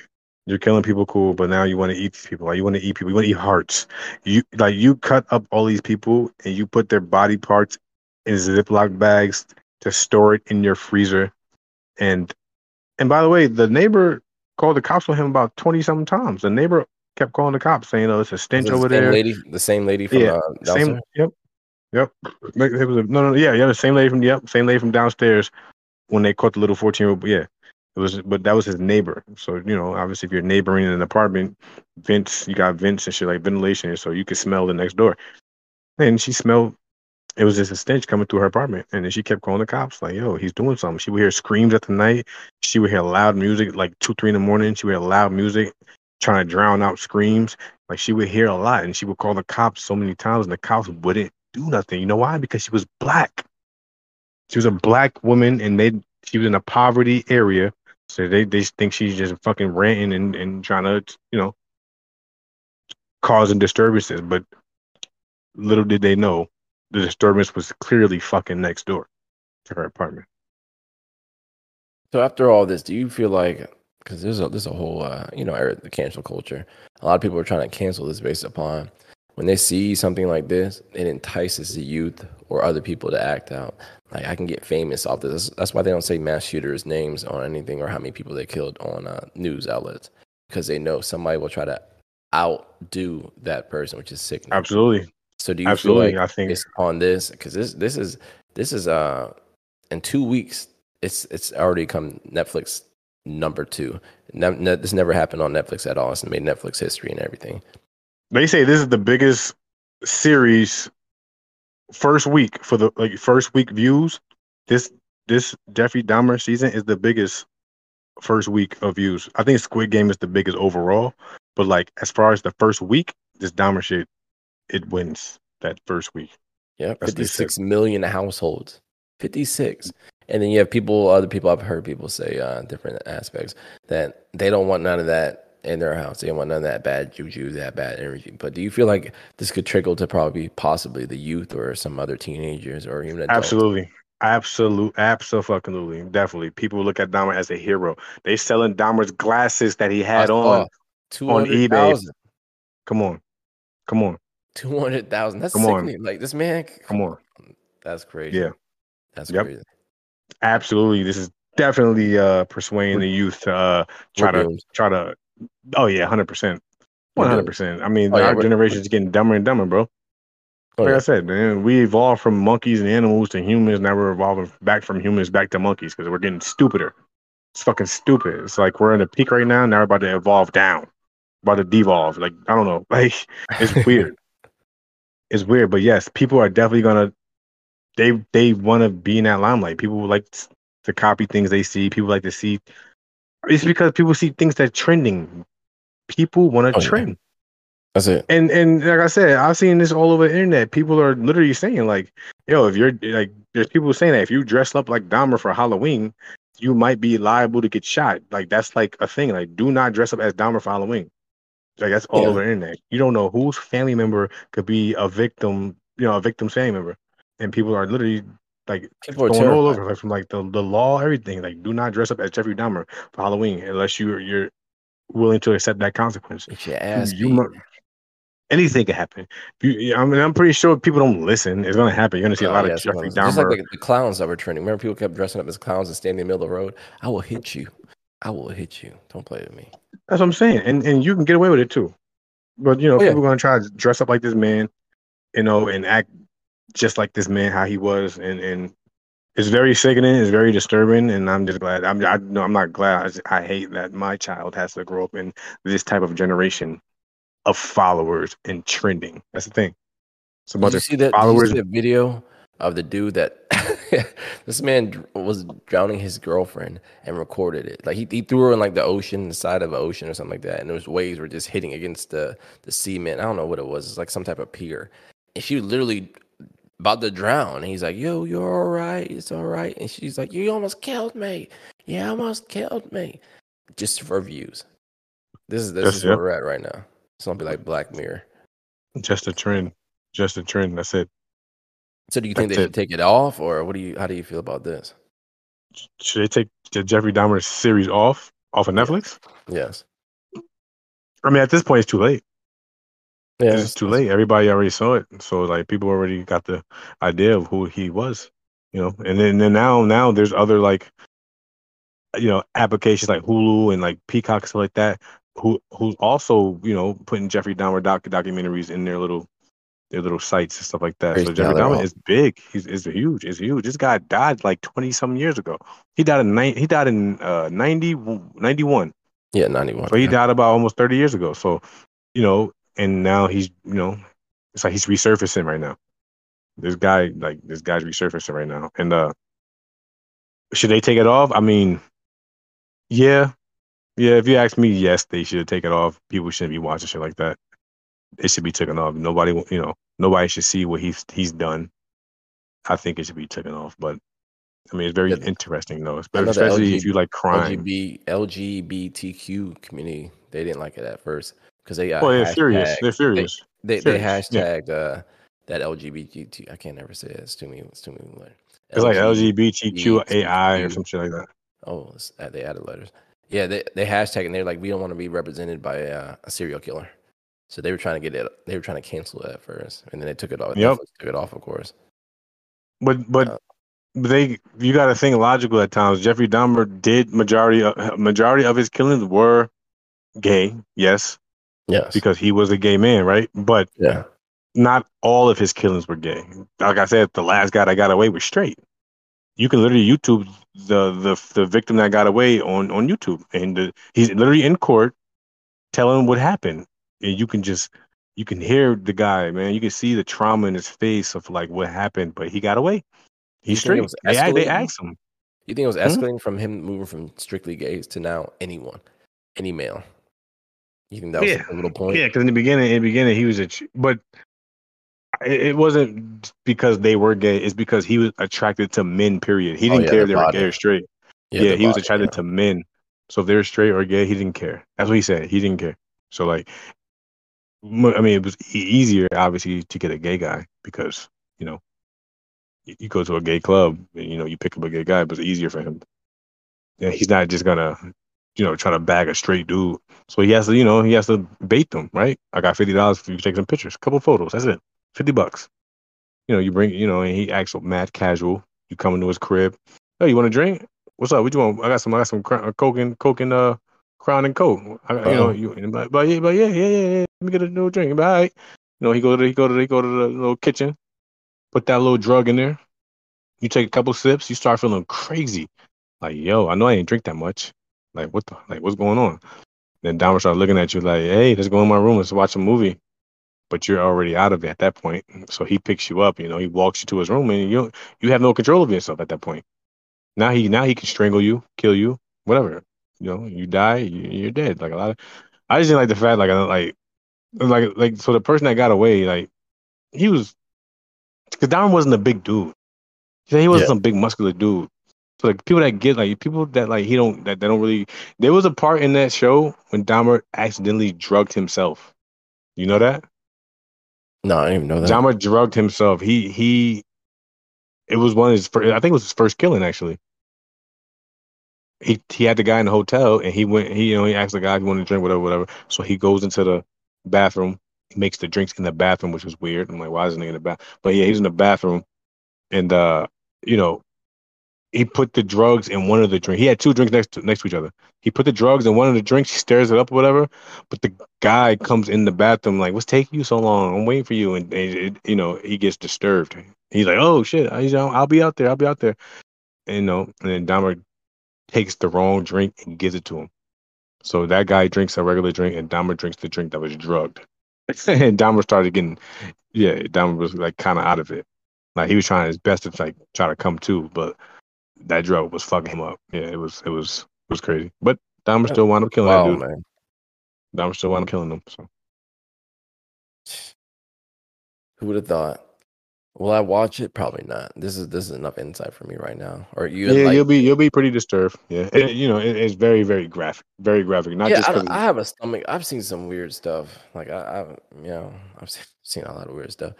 you're killing people, cool, but now you want to eat people. Like you want to eat people. You want to eat hearts. You like you cut up all these people and you put their body parts in Ziploc bags to store it in your freezer. And and by the way, the neighbor called the cops on him about twenty something times. The neighbor kept calling the cops saying, "Oh, it's a stench over the same there." lady, the same lady from Yeah, uh, Same. Yep. Yep. Like, It was a, no, no, yeah, yeah. The same lady from yep, same lady from downstairs when they caught the little fourteen year old. Yeah, it was, but that was his neighbor. So you know, obviously, if you're neighboring in an apartment, vents, you got vents and shit like ventilation, so you could smell the next door. And she smelled. It was just a stench coming through her apartment, and then she kept calling the cops, like, "Yo, he's doing something." She would hear screams at the night. She would hear loud music, like two, three in the morning. She would hear loud music, trying to drown out screams. Like she would hear a lot, and she would call the cops so many times, and the cops wouldn't do nothing. You know why? Because she was black. She was a black woman, and they she was in a poverty area, so they they think she's just fucking ranting and and trying to you know causing disturbances. But little did they know, the disturbance was clearly fucking next door to her apartment. So after all this, do you feel like because there's a there's a whole uh, you know the cancel culture. A lot of people are trying to cancel this based upon when they see something like this, it entices the youth or other people to act out. Like I can get famous off this. That's why they don't say mass shooters' names on anything or how many people they killed on uh, news outlets because they know somebody will try to outdo that person, which is sickening. Absolutely, So do you absolutely. feel like I think based on this because this this is This is uh in two weeks. It's it's already come Netflix number two. Ne- ne- this never happened on Netflix at all. It's made Netflix history and everything. They say this is the biggest series first week for the like first week views. This this Jeffrey Dahmer season is the biggest first week of views. I think Squid Game is the biggest overall, but like as far as the first week, this Dahmer shit, it wins that first week. Yeah, That's what they fifty six million households. Fifty six. And then you have people, other people I've heard people say uh, different aspects that they don't want none of that in their house. They don't want none of that bad juju, that bad energy. But do you feel like this could trickle to probably possibly the youth or some other teenagers or even adults? Absolutely. Absolute, absolutely, definitely. People look at Dahmer as a hero. They selling Dahmer's glasses that he had on. two on eBay. thousand. Come on, come on, Two hundred thousand. That's Come on. Like this man. come on. That's crazy. Yeah. That's Yep. crazy. Absolutely, this is definitely uh persuading the youth to uh try We're to doomed. try to. Oh yeah, hundred percent, one hundred percent. I mean, Oh, yeah, our generation is getting dumber and dumber, bro. Oh, like yeah. I said, man, we evolved from monkeys and animals to humans. Now we're evolving back from humans back to monkeys because we're getting stupider. It's fucking stupid. It's like we're in a peak right now. Now we're about to evolve down, about to devolve. Like I don't know. Like it's weird. it's weird, but yes, people are definitely gonna. They they want to be in that limelight. People like to copy things they see. People like to see. It's because people see things that trending. People want to Oh, yeah. trend. That's it. And and like I said, I've seen this all over the internet. People are literally saying like, "Yo, if you're like, there's people saying that if you dress up like Dahmer for Halloween, you might be liable to get shot. Like that's like a thing. Like, do not dress up as Dahmer for Halloween. Like that's all Yeah. over the internet. You don't know whose family member could be a victim. You know, a victim's family member, and people are literally like People going all over like, from like the, the law, everything. Like, do not dress up as Jeffrey Dahmer for Halloween unless you're you're willing to accept that consequence Get your ass you mu- anything can happen. You, I mean, I'm pretty sure people don't listen. It's gonna happen. You're gonna see a Oh, lot yeah, of Jeffrey clowns. Just like the, the clowns that were trending. Remember, people kept dressing up as clowns and standing in the middle of the road. I will hit you. I will hit you. Don't play with me. That's what I'm saying, and and you can get away with it too. But you know, Oh, yeah. people are gonna try to dress up like this man, you know, and act just like this man how he was, and and it's very sickening. It's very disturbing, and I'm just glad. I'm I no, I'm not glad. I, I hate that my child has to grow up in this type of generation of followers and trending. That's the thing. A Did bunch you see that? Did you followers. see that video of the dude that this man was drowning his girlfriend and recorded it? Like he, he threw her in like the ocean, the side of the ocean or something like that, and those waves were just hitting against the the cement. I don't know what it was. It's like some type of pier, and she literally about to drown. And he's like, "Yo, you're all right. It's all right." And she's like, "You almost killed me. You almost killed me." Just for views. This is this Yes, is yeah. where we're at right now. It's gonna be like Black Mirror. Just a trend. Just a trend. That's it. So do you think That's they it. should take it off, or what do you? How do you feel about this? Should they take the Jeffrey Dahmer series off off of Netflix? Yes. I mean, at this point, it's too late. Yeah, it's too late. Everybody already saw it, so like people already got the idea of who he was, you know. And then, then now, now there's other like, you know, applications like Hulu and like Peacock stuff like that, who who's also you know putting Jeffrey Dahmer doc- documentaries in their little their little sites and stuff like that. So Jeffrey Dahmer all- is big. He's is huge. Is huge. This guy died like twenty some years ago. He died in nine. He died in uh 90, 91. Yeah, ninety-one. So he yeah. died about almost 30 years ago. So, you know, and now he's, you know, it's like he's resurfacing right now. This guy, like this guy's resurfacing right now. And uh should they take it off? I mean, yeah. Yeah, if you ask me, yes, they should take it off. People shouldn't be watching shit like that. It should be taken off. Nobody, you know, nobody should see what he's he's done. I think it should be taken off. But I mean, it's very interesting though, I know the especially if you like crime. LGB, LGBTQ community. They didn't like it at first because they got Oh, they're furious. They're furious. They they Furious, yeah. hashtagged uh, that LGBT. I can't ever say it. It's too many. It's too many letters. It's like LG LGBTQAI or some shit like that. Oh, it's, uh, they added letters. Yeah, they they hashtag and they're like, we don't want to be represented by uh, a serial killer. So they were trying to get it. They were trying to cancel it at first, and then they took it off. Yep. Took it off, of course. But but Uh, they you got to think logical at times. Jeffrey Dahmer did majority of, majority of his killings were gay, yes, Yes. because he was a gay man, right? But yeah. not all of his killings were gay. Like I said, the last guy that got away was straight. You can literally YouTube the the the victim that got away on on YouTube, and the, he's literally in court telling what happened, and you can just you can hear the guy, man. You can see the trauma in his face of like what happened, but he got away. He's straight. They, they asked him. You think it was hmm? escalating hmm? from him moving from strictly gays to now anyone, any male? You think that was yeah. a little point? Yeah, because in the beginning, in the beginning, he was a, but it wasn't because they were gay. It's because he was attracted to men. Period. He oh, didn't oh, yeah, care if they were gay or straight. Yeah, yeah he body, was attracted yeah. to men. So if they're straight or gay, he didn't care. That's what he said. He didn't care. So like, I mean, it was easier obviously to get a gay guy because you know you go to a gay club and you know you pick up a gay guy, but it's easier for him. Yeah, he's not just gonna you know try to bag a straight dude. So he has to you know he has to bait them right. I got fifty dollars for you to take some pictures, a couple photos. That's it. Fifty bucks. You know you bring you know and he acts mad casual. You come into his crib. Oh, you want a drink? What's up? What you want? I got some. I got some coke and coke and uh crown and coke. I, you know you. But, but yeah, but yeah, yeah, yeah, yeah. Let me get a little drink. But all right. You know he go to he go to he go to the little kitchen put that little drug in there. You take a couple sips, you start feeling crazy. Like, yo, I know I ain't drink that much. Like, what the, like, what's going on? Then Dahmer start looking at you like, hey, let's go in my room, let's watch a movie. But you're already out of it at that point. So he picks you up, you know, he walks you to his room and you you have no control of yourself at that point. Now he now he can strangle you, kill you, whatever. You know, you die, you, are dead. Like a lot of I just didn't like the fact like like like like so the person that got away, like he was because Dahmer wasn't a big dude. He wasn't yeah. some big muscular dude. So like people that get like people that like he don't that they don't really. There was a part in that show when Dahmer accidentally drugged himself. You know that? No, I didn't even know that. Dahmer drugged himself. He he. It was one of his. First, I think it was his first killing actually. He he had the guy in the hotel and he went. He you know he asked the guy if he wanted to drink whatever whatever. So he goes into the bathroom makes the drinks in the bathroom, which was weird. I'm like, why isn't he in the bath? But yeah, he's in the bathroom, and uh, you know, he put the drugs in one of the drinks. He had two drinks next to next to each other. He put the drugs in one of the drinks. He stirs it up or whatever. But the guy comes in the bathroom like, "What's taking you so long? I'm waiting for you." And, and it, you know, he gets disturbed. He's like, "Oh shit! I, you know, I'll be out there. I'll be out there." And, you know, and then Dahmer takes the wrong drink and gives it to him. So that guy drinks a regular drink, and Dahmer drinks the drink that was drugged. and Dahmer started getting, yeah, Dahmer was like kind of out of it. Like he was trying his best to like try to come to, but that drug was fucking him up. Yeah, it was, it was, it was crazy. But Dahmer still wound up killing wow, that dude. Man. Dahmer still wound up killing him. So who would have thought? Will I watch it? Probably not. This is this is enough insight for me right now. Or you? Yeah, like, you'll be you'll be pretty disturbed. Yeah, it, you know, it, it's very very graphic, very graphic. Not yeah, just I, I, have a stomach. I've seen some weird stuff. Like I, I you know, I've seen a lot of weird stuff.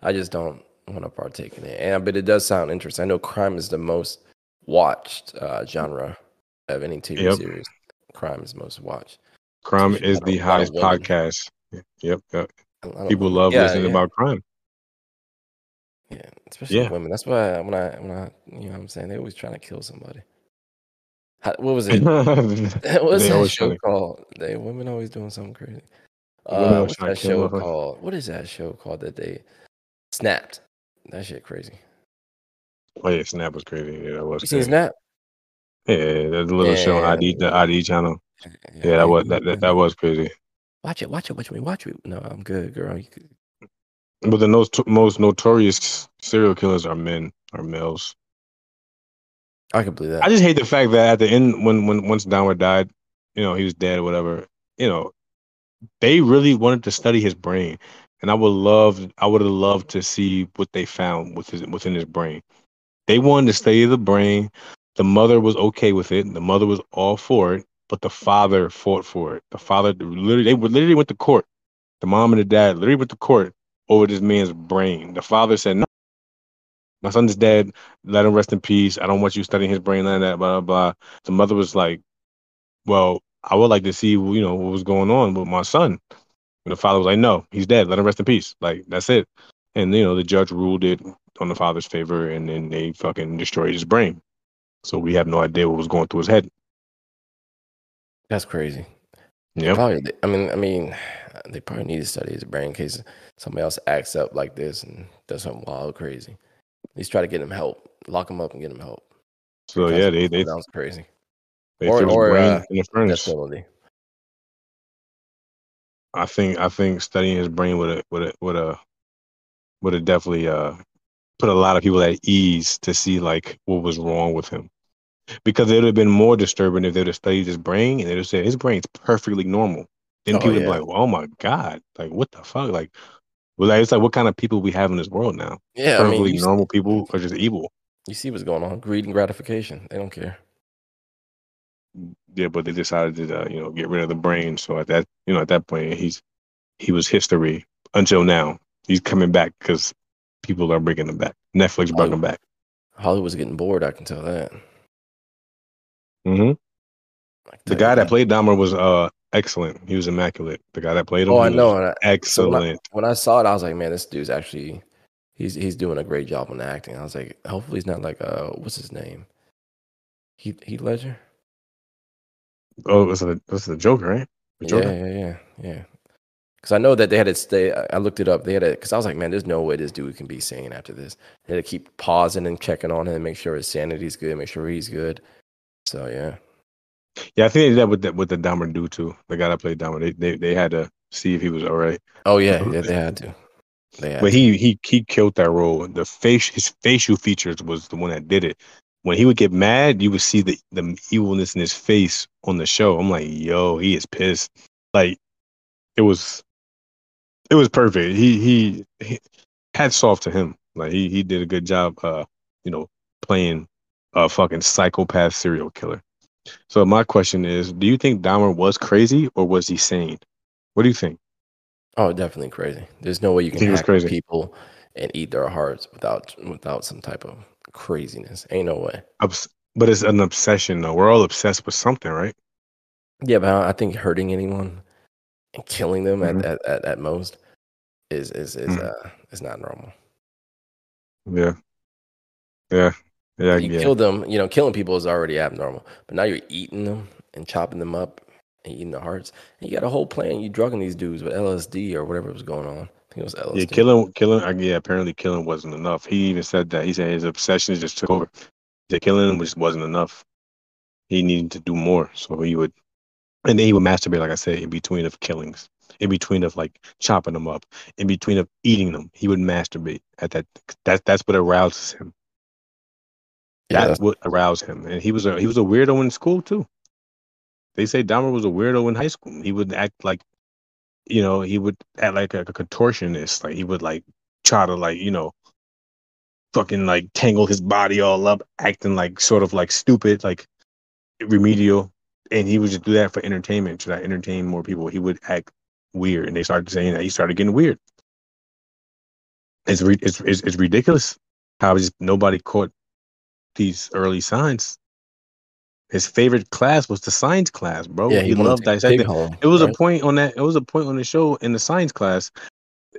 I just don't want to partake in it. And but it does sound interesting. I know crime is the most watched uh, genre of any TV yep. series. Crime is most watched. Crime is the highest podcast. Yep, yep. People love yeah, listening yeah. about crime. Yeah, especially yeah. women. That's why when I when I you know what I'm saying they always trying to kill somebody. How, what was it? what was that show called? They women always doing something crazy. Uh, what's that show called? What is that show called that they snapped? That shit crazy. Oh yeah, Snap was crazy. Yeah, that was. You seen Snap? Yeah, a little yeah, show on ID the ID channel. Yeah, yeah that was that, that, that was crazy. Watch it, watch it, watch me, watch it. No, I'm good, girl. Could, but the most most notorious serial killers are men, are males. I can believe that. I just hate the fact that at the end, when when once Dahmer died, you know, he was dead or whatever. You know, they really wanted to study his brain, and I would love, I would have loved to see what they found with his, within his brain. They wanted to study the brain. The mother was okay with it. The mother was all for it, but the father fought for it. The father literally, they literally went to court. The mom and the dad literally went to court over this man's brain. The father said, "No, my son is dead. Let him rest in peace. I don't want you studying his brain like that." Blah blah. blah. The mother was like, "Well, I would like to see, you know, what was going on with my son." And the father was like, "No, he's dead. Let him rest in peace. Like that's it." And you know, the judge ruled it on the father's favor, and then they fucking destroyed his brain. So we have no idea what was going through his head. That's crazy. Yeah. Probably. I mean, I mean, they probably need to study his brain in case somebody else acts up like this and does something wild, crazy. At least try to get him help, lock him up, and get him help. So Because yeah, they they, sounds crazy. they or- or, brain uh, in the furnace. I think I think studying his brain would have would have would have would have definitely uh put a lot of people at ease to see like what was wrong with him. Because it would have been more disturbing if they would have studied his brain and they would have said his brain's perfectly normal. Then Oh, people would be like, "Oh my god, like what the fuck?" Like, well, like, it's like what kind of people we have in this world now? Yeah, I Perfectly mean, you, normal people are just evil. you see what's going on. Greed and gratification. They don't care. Yeah, but they decided to uh, you know get rid of the brain. So at that you know at that point he's he was history until now. He's coming back because people are bringing them back. Netflix brought them back. Hollywood's getting bored. I can tell that. hmm The guy that played Dahmer was uh excellent. He was immaculate. The guy that played him, Oh, I know. I- so when I- excellent. when I saw it, I was like, man, this dude's actually he's he's doing a great job on acting. I was like, hopefully he's not like uh what's his name? Heath Heath Ledger? oh, this is the this is the Joker, right? The Yeah, yeah, yeah, yeah. Because I know that they had to stay. I looked it up. They had to because I was like, man, there's no way this dude can be sane after this. They had to keep pausing and checking on him, and make sure his sanity's good, make sure he's good. So yeah, Yeah, I think they did that with the, with the Dahmer dude too. The guy that played Dahmer, they, they they had to see if he was all right. oh yeah, yeah, they had to. They had But to. he he he killed that role. The face his facial features was the one that did it. When he would get mad, you would see the the evilness in his face on the show. I'm like, yo, he is pissed. Like it was it was perfect. He he, he hats off to him. Like he he did a good job uh, you know, playing a fucking psychopath serial killer. So my question is, do you think Dahmer was crazy or was he sane? What do you think? Oh, definitely crazy. There's no way you can hack crazy? people and eat their hearts without without some type of craziness. Ain't no way. Obs- but it's an obsession though. We're all obsessed with something, right? Yeah, but I I think hurting anyone and killing them Mhm. at, at, at, at most is is is Mhm. uh is not normal. Yeah. Yeah. Yeah. you yeah. kill them, you know, killing people is already abnormal. But now you're eating them and chopping them up and eating the hearts. And you got a whole plan. You drugging these dudes with LSD or whatever was going on. I think it was LSD. Yeah, killing, killing. Yeah, apparently killing wasn't enough. He even said that. He said his obsession just took over. The killing just wasn't enough. He needed to do more, so he would, and then he would masturbate, like I said, in between of killings, in between of like chopping them up, in between of eating them. He would masturbate at that. That that's what arouses him. Yeah, That's what aroused him, and he was a he was a weirdo in school too. They say Dahmer was a weirdo in high school. He would act like, you know, he would act like a, contortionist. Like he would like try to like you know, fucking like tangle his body all up, acting like sort of like stupid, like remedial, and he would just do that for entertainment, Should I entertain more people. He would act weird, and they started saying that he started getting weird. It's re- it's, it's it's ridiculous how just nobody caught these early signs. His favorite class was the science class, bro. yeah, he, wanted loved to take the pig dissecting. home, It was right? a point on that. It was a point on the show in the science class.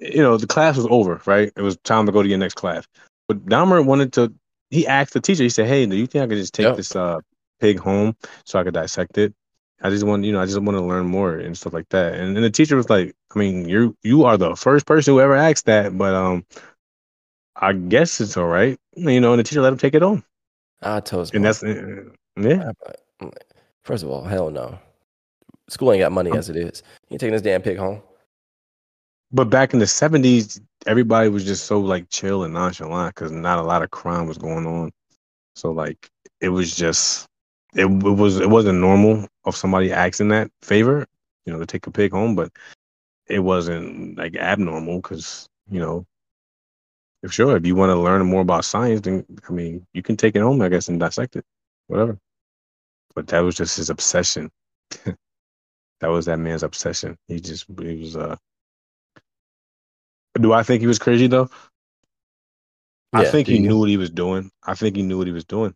You know, the class was over, right? It was time to go to your next class. But Dahmer wanted to. He asked the teacher. He said, "Hey, do you think I could just take Yep. this uh, pig home so I could dissect it? I just want, you know, I just want to learn more and stuff like that." And, and the teacher was like, "I mean, you you are the first person who ever asked that, but um, I guess it's all right, you know." And the teacher let him take it home, I told and that's uh, yeah. First of all, hell no. School ain't got money as it is. You taking this damn pig home? But back in the seventies, everybody was just so like chill and nonchalant because not a lot of crime was going on. So like it was just it, it was it wasn't normal of somebody asking that favor, you know, to take a pig home, but it wasn't like abnormal because you know, if sure if you want to learn more about science, then I mean you can take it home, I guess, and dissect it, whatever. But that was just his obsession. that was that man's obsession. He just he was uh do I think he was crazy though? I think he you? knew what he was doing. I think he knew what he was doing.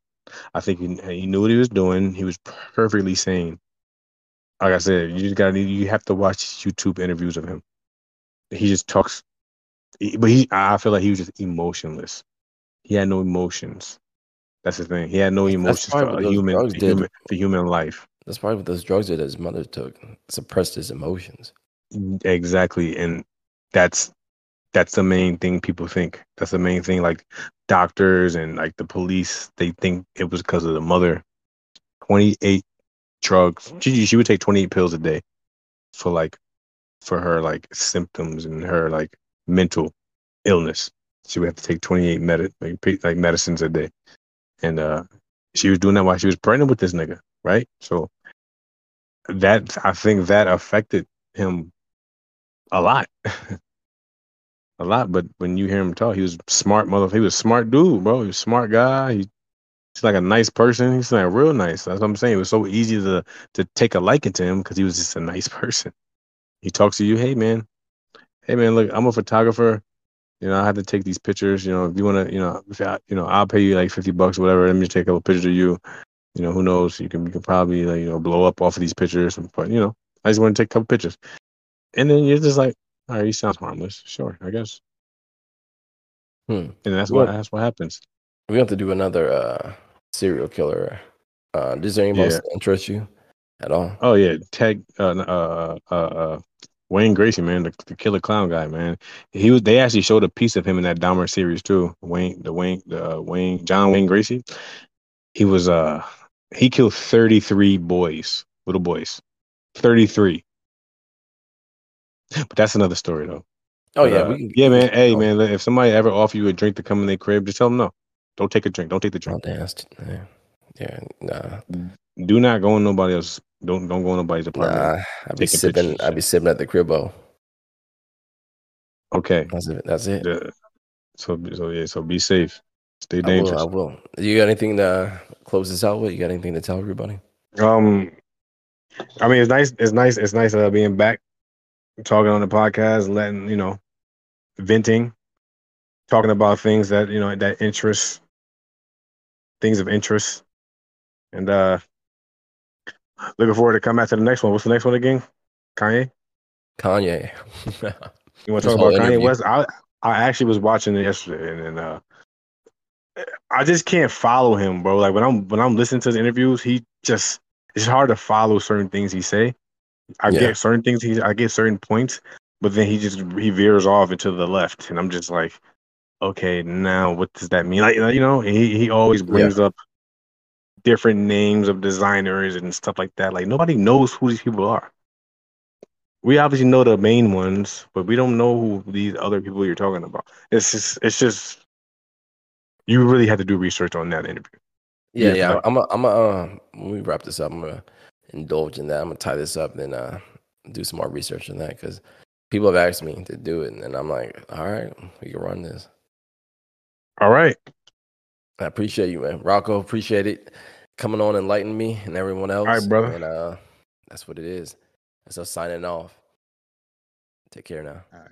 I think he, he knew what he was doing. He was perfectly sane. Like I said, you just got you have to watch YouTube interviews of him. He just talks, but he I feel like he was just emotionless. He had no emotions. That's the thing. He had no emotions for human, human, for human life. That's probably what those drugs that his mother took suppressed his emotions. Exactly, and that's that's the main thing people think. That's the main thing. Like doctors and like the police, they think it was because of the mother. Twenty eight drugs. She she would take twenty eight pills a day for like for her like symptoms and her like mental illness. She would have to take twenty eight med like, like medicines a day, and uh, she was doing that while she was pregnant with this nigga, right? So that I think that affected him a lot. a lot. But when you hear him talk, he was smart mother. He was smart dude, bro. He was smart guy. He, he's like a nice person. He's like real nice. That's what I'm saying. It was so easy to to take a liking to him because he was just a nice person. He talks to you, hey man, hey man, look, I'm a photographer. You know, I have to take these pictures. You know, if you want to, you know, if I, you know, I'll pay you like fifty bucks or whatever. Let me take a couple pictures of you. You know, who knows? You can you can probably like, you know blow up off of these pictures. But you know, I just want to take a couple pictures. And then you're just like, all right, he sounds harmless. Sure, I guess. Hmm. And that's what that's what happens. We have to do another uh, serial killer. Uh, does anybody yeah. else interest you at all? Oh yeah, Ted, uh, uh, uh, uh, Wayne Gracie, man, the, the, killer clown guy, man. He was. They actually showed a piece of him in that Dahmer series too. Wayne, the Wayne, the uh, Wayne, John Wayne Gracie. He was uh, he killed thirty three boys, little boys, thirty three. But that's another story though. Oh yeah, uh, can, yeah, man. Hey, man, if somebody ever offer you a drink to come in their crib, just tell them no. Don't take a drink. Don't take the drink. Oh, yeah, yeah, nah. Do not go in nobody else. Don't don't go in nobody's apartment. Nah, I'll be sipping. I'll be sipping at the cribbo. Okay, that's it. That's it. Yeah. So so yeah. So be safe. Stay dangerous. I will. I will. You got anything to close this out with? You got anything to tell everybody? Um, I mean, it's nice. It's nice. It's nice uh, being back, talking on the podcast, letting you know venting, talking about things that you know that interest, things of interest, and uh looking forward to come back to the next one. What's the next one again? Kanye. Kanye. you want to talk about Kanye West? I I actually was watching it yesterday, and then uh, I just can't follow him, bro. Like when I'm when I'm listening to the interviews, he just it's hard to follow certain things he say. I yeah. get certain things he I get certain points, but then he just he veers off into the left, and I'm just like, okay, now what does that mean? Like you know, he he always brings yeah. up different names of designers and stuff like that. Like nobody knows who these people are. We obviously know the main ones, but we don't know who these other people you're talking about. It's just it's just you really have to do research on that interview. Yeah, yeah. yeah. I'm a, I'm a, uh, when we wrap this up, I'm gonna indulge in that. I'm gonna tie this up and uh, do some more research on that because people have asked me to do it, and I'm like, all right, we can run this. All right. I appreciate you, man. Rocco, appreciate it. Coming on, enlightening me and everyone else. All right, brother. And uh, that's what it is. And so signing off. Take care now. All right.